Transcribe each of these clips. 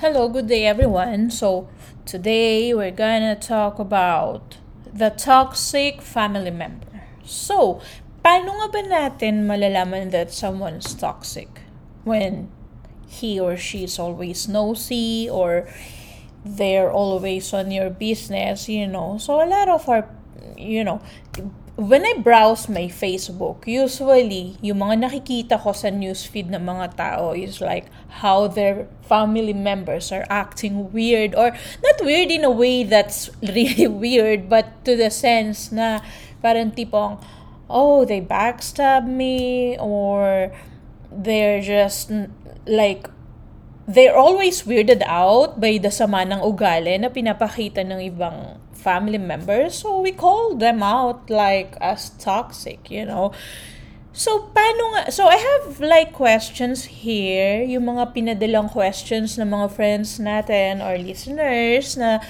Hello, good day everyone. So, today we're gonna talk about the toxic family member. So, paano nga ba natin malalaman that someone's toxic? When he or she is always nosy or they're always on your business, you know. So, a lot of our, you know, when I browse my Facebook, usually, yung mga nakikita ko sa newsfeed ng mga tao is like how their family members are acting weird or not weird in a way that's really weird, but to the sense na parang tipong, oh, they backstab me or they're just like they're always weirded out by the sama ng ugali na pinapakita ng ibang family members. So we call them out like as toxic, you know. So, paano nga? So, I have like questions here, yung mga pinadalang questions ng mga friends natin or listeners na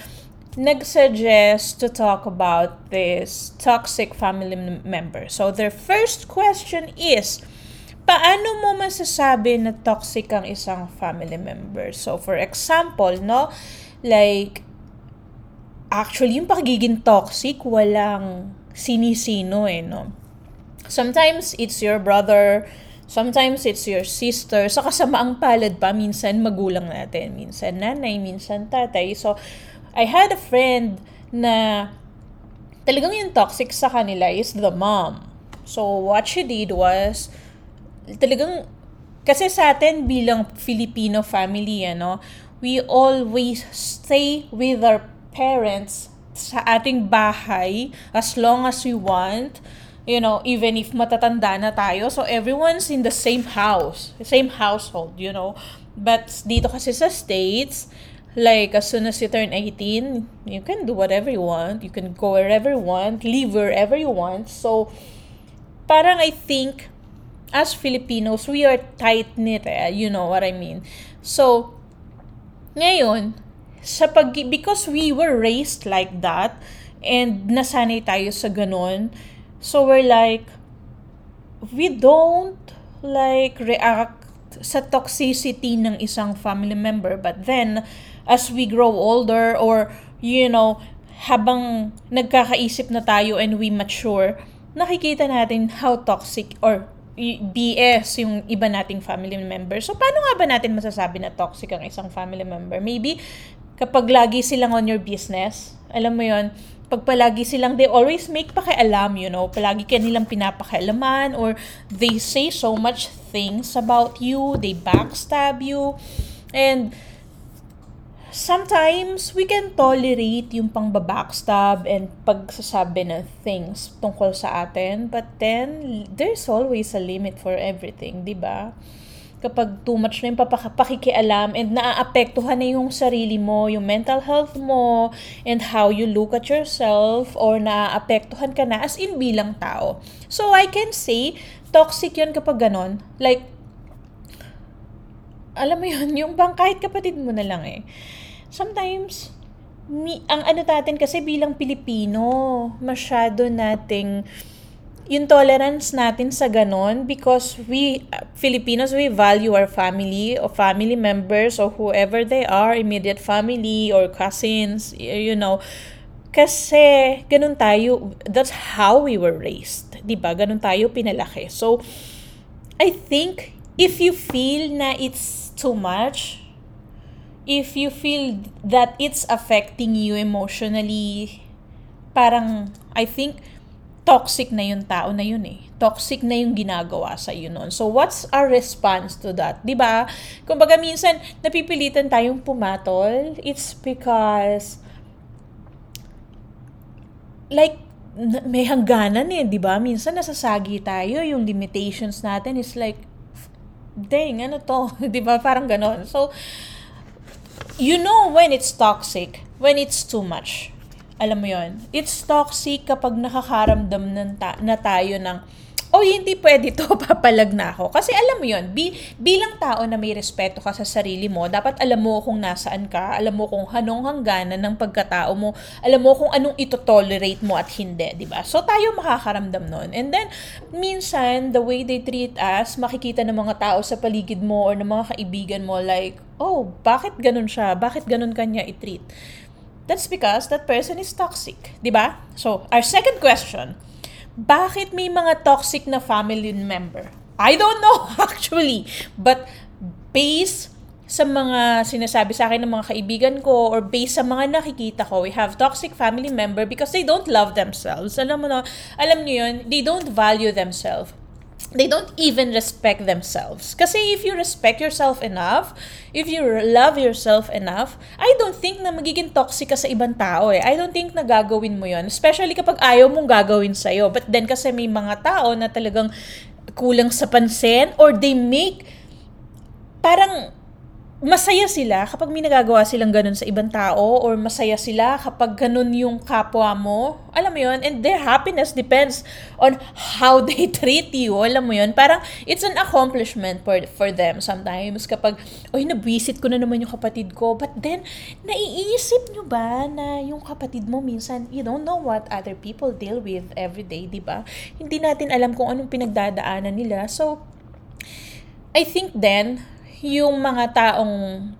nag-suggest to talk about this toxic family member. So, their first question is, paano mo masasabi na toxic ang isang family member? So, for example, no, like, actually, yung pagiging toxic, walang sinisino eh, no? Sometimes it's your brother, sometimes it's your sister. Sa kasamaang palad pa, minsan magulang natin, minsan nanay, minsan tatay. So, I had a friend na talagang yung toxic sa kanila is the mom. So, what she did was, talagang, kasi sa atin bilang Filipino family, ano, we always stay with our parents sa ating bahay as long as we want you know, even if matatanda na tayo. So, everyone's in the same house, same household, you know. But dito kasi sa States, like, as soon as you turn 18, you can do whatever you want. You can go wherever you want, live wherever you want. So, parang I think, as Filipinos, we are tight-knit, eh, you know what I mean. So, ngayon, sa pag, because we were raised like that, and nasanay tayo sa ganun, So we're like, we don't like react sa toxicity ng isang family member. But then, as we grow older or, you know, habang nagkakaisip na tayo and we mature, nakikita natin how toxic or BS yung iba nating family member. So, paano nga ba natin masasabi na toxic ang isang family member? Maybe, kapag lagi silang on your business, alam mo yon pag palagi silang, they always make pakialam, you know, palagi ka nilang pinapakialaman or they say so much things about you, they backstab you, and sometimes we can tolerate yung pang backstab and pagsasabi ng things tungkol sa atin, but then there's always a limit for everything, di ba? Kapag too much na yung pakikialam and naaapektuhan na yung sarili mo, yung mental health mo, and how you look at yourself, or naaapektuhan ka na as in bilang tao. So, I can say, toxic yun kapag ganon. Like, alam mo yun, yung bang kahit kapatid mo na lang eh. Sometimes, mi, ang ano natin kasi bilang Pilipino, masyado nating yung tolerance natin sa ganon because we Filipinos we value our family or family members or whoever they are immediate family or cousins you know. Kasi ganun tayo that's how we were raised 'di ba? Ganun tayo pinalaki. So I think if you feel na it's too much if you feel that it's affecting you emotionally parang I think toxic na yung tao na yun eh. Toxic na yung ginagawa sa iyo noon. So, what's our response to that? ba? Diba? Kumbaga, minsan, napipilitan tayong pumatol. It's because, like, may hangganan eh, di ba? Minsan nasasagi tayo, yung limitations natin is like, dang, ano to? di ba? Parang ganon. So, you know when it's toxic, when it's too much alam mo yon it's toxic kapag nakakaramdam ta- na tayo ng, o hindi pwede to, papalag na ako. Kasi alam mo yun, bi- bilang tao na may respeto ka sa sarili mo, dapat alam mo kung nasaan ka, alam mo kung anong hangganan ng pagkatao mo, alam mo kung anong ito-tolerate mo at hindi, di ba? So tayo makakaramdam nun. And then, minsan, the way they treat us, makikita ng mga tao sa paligid mo or ng mga kaibigan mo, like, oh, bakit ganun siya? Bakit ganun kanya i-treat? That's because that person is toxic, di ba? So, our second question, bakit may mga toxic na family member? I don't know actually, but based sa mga sinasabi sa akin ng mga kaibigan ko or based sa mga nakikita ko, we have toxic family member because they don't love themselves. Alam mo na, alam niyo yun, they don't value themselves they don't even respect themselves. Kasi if you respect yourself enough, if you love yourself enough, I don't think na magiging toxic ka sa ibang tao eh. I don't think na gagawin mo yon Especially kapag ayaw mong gagawin sa'yo. But then kasi may mga tao na talagang kulang sa pansin or they make parang masaya sila kapag may nagagawa silang ganun sa ibang tao or masaya sila kapag ganun yung kapwa mo. Alam mo yun? And their happiness depends on how they treat you. Alam mo yun? Parang it's an accomplishment for, for them sometimes kapag, oy, nabwisit ko na naman yung kapatid ko. But then, naiisip nyo ba na yung kapatid mo minsan, you don't know what other people deal with every day, di ba? Hindi natin alam kung anong pinagdadaanan nila. So, I think then, yung mga taong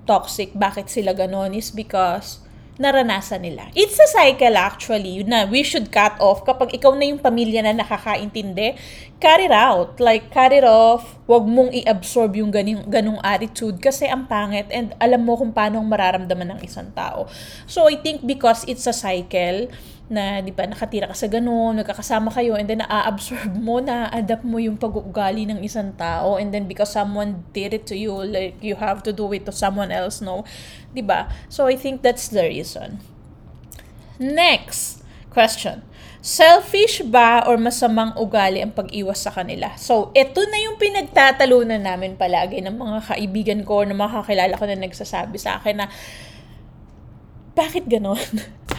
toxic, bakit sila ganon is because naranasan nila. It's a cycle actually na we should cut off kapag ikaw na yung pamilya na nakakaintindi, cut it out. Like, cut it off. Huwag mong i-absorb yung ganung, ganung attitude kasi ang pangit and alam mo kung paano mararamdaman ng isang tao. So, I think because it's a cycle, na di ba nakatira ka sa ganun, nagkakasama kayo and then na-absorb mo, na-adapt mo yung pag-uugali ng isang tao and then because someone did it to you, like you have to do it to someone else, no? Di ba? So I think that's the reason. Next question. Selfish ba or masamang ugali ang pag-iwas sa kanila? So, ito na yung pinagtatalunan namin palagi ng mga kaibigan ko, ng mga kakilala ko na nagsasabi sa akin na bakit ganon?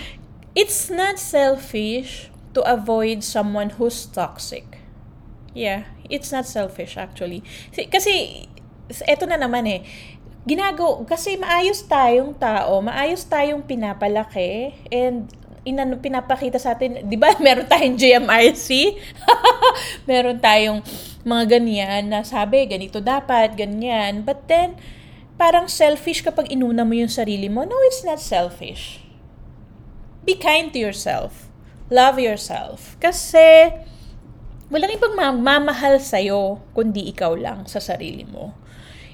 it's not selfish to avoid someone who's toxic. Yeah, it's not selfish actually. Kasi, eto na naman eh, ginagaw, kasi maayos tayong tao, maayos tayong pinapalaki, and inano, pinapakita sa atin, di ba, meron tayong GMRC, meron tayong mga ganyan na sabi, ganito dapat, ganyan, but then, parang selfish kapag inuna mo yung sarili mo. No, it's not selfish be kind to yourself. Love yourself. Kasi, walang ibang mamamahal sa'yo kundi ikaw lang sa sarili mo.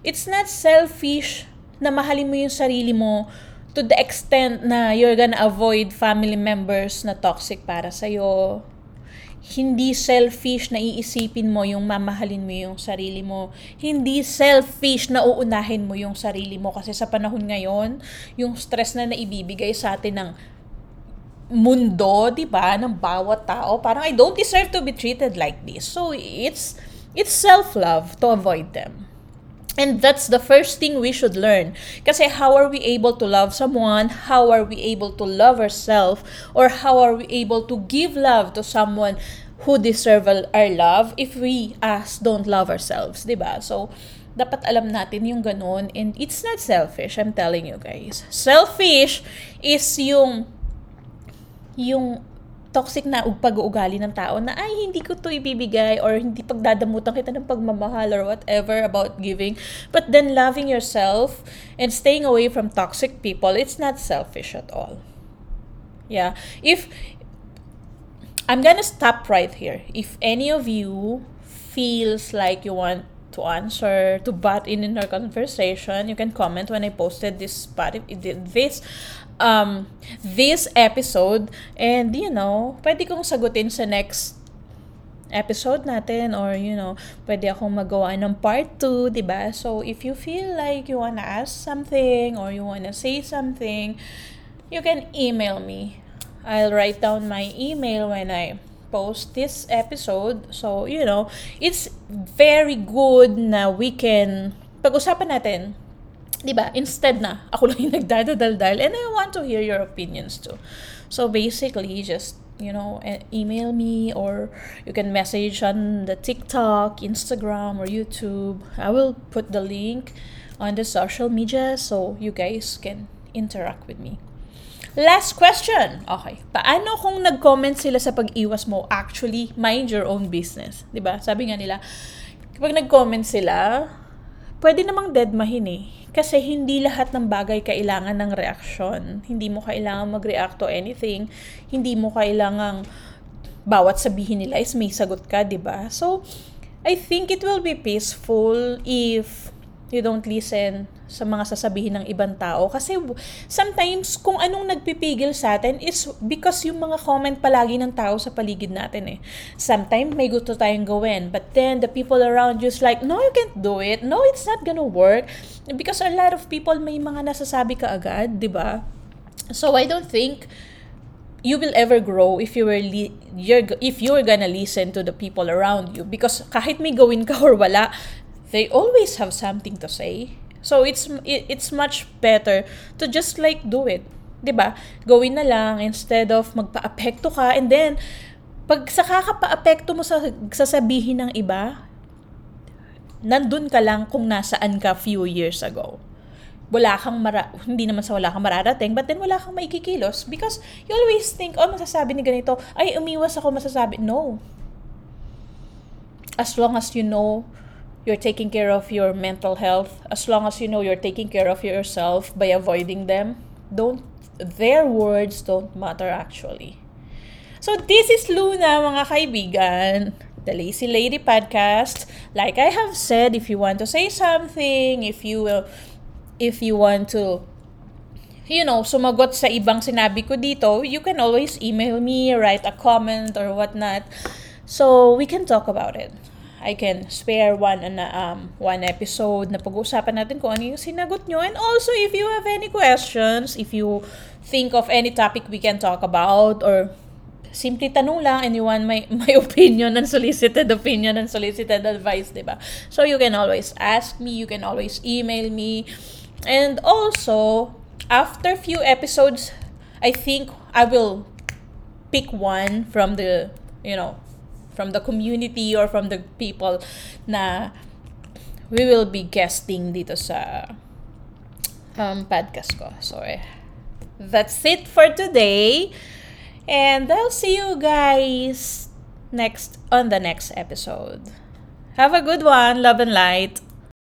It's not selfish na mahalin mo yung sarili mo to the extent na you're gonna avoid family members na toxic para sa'yo. Hindi selfish na iisipin mo yung mamahalin mo yung sarili mo. Hindi selfish na uunahin mo yung sarili mo kasi sa panahon ngayon, yung stress na naibibigay sa atin ng mundo, 'di ba, ng bawat tao, parang I don't deserve to be treated like this. So it's it's self-love to avoid them. And that's the first thing we should learn. Kasi how are we able to love someone? How are we able to love ourselves? Or how are we able to give love to someone who deserve our love if we us don't love ourselves, 'di ba? So dapat alam natin yung ganun and it's not selfish, I'm telling you guys. Selfish is yung yung toxic na pag-uugali ng tao na ay hindi ko to ibibigay or hindi pagdadamutan kita ng pagmamahal or whatever about giving. But then loving yourself and staying away from toxic people it's not selfish at all. Yeah. If I'm gonna stop right here. If any of you feels like you want to answer, to butt in in our conversation, you can comment when I posted this this um, this episode. And, you know, pwede kong sagutin sa next episode natin or, you know, pwede akong magawa ng part 2, di ba? So, if you feel like you wanna ask something or you wanna say something, you can email me. I'll write down my email when I post this episode. So, you know, it's very good na we can pag-usapan natin 'di ba? Instead na ako lang yung nagdadaldal and I want to hear your opinions too. So basically, just you know, email me or you can message on the TikTok, Instagram, or YouTube. I will put the link on the social media so you guys can interact with me. Last question. Okay. Paano kung nag-comment sila sa pag-iwas mo? Actually, mind your own business. ba? Sabi nga nila, kapag nag-comment sila, pwede namang deadmahin eh. Kasi hindi lahat ng bagay kailangan ng reaksyon. Hindi mo kailangan mag-react to anything. Hindi mo kailangan bawat sabihin nila is may sagot ka, 'di ba? So, I think it will be peaceful if you don't listen sa mga sasabihin ng ibang tao. Kasi sometimes, kung anong nagpipigil sa atin is because yung mga comment palagi ng tao sa paligid natin eh. Sometimes, may gusto tayong gawin. But then, the people around you is like, no, you can't do it. No, it's not gonna work. Because a lot of people may mga nasasabi ka agad, di ba? So, I don't think you will ever grow if you were li- you're if you're gonna listen to the people around you because kahit may gawin ka or wala they always have something to say So it's it, it's much better to just like do it. 'Di ba? Gawin na lang instead of magpa-apekto ka and then pag sa kakapa-apekto mo sa sasabihin ng iba, nandun ka lang kung nasaan ka few years ago. Wala kang mara hindi naman sa wala kang mararating, but then wala kang maikikilos because you always think, oh, masasabi ni ganito, ay, umiwas ako masasabi. No. As long as you know you're taking care of your mental health as long as you know you're taking care of yourself by avoiding them don't their words don't matter actually so this is Luna mga kaibigan the Lazy Lady podcast like I have said if you want to say something if you will if you want to you know, sumagot sa ibang sinabi ko dito, you can always email me, write a comment or whatnot. So, we can talk about it. I can spare one na um one episode na pag-uusapan natin kung ano yung sinagot nyo. And also, if you have any questions, if you think of any topic we can talk about or simply tanong lang and you want my, my opinion and solicited opinion and solicited advice, di ba? So, you can always ask me, you can always email me. And also, after few episodes, I think I will pick one from the, you know, from the community or from the people na we will be guesting dito sa um, podcast ko. So, that's it for today. And I'll see you guys next on the next episode. Have a good one. Love and light.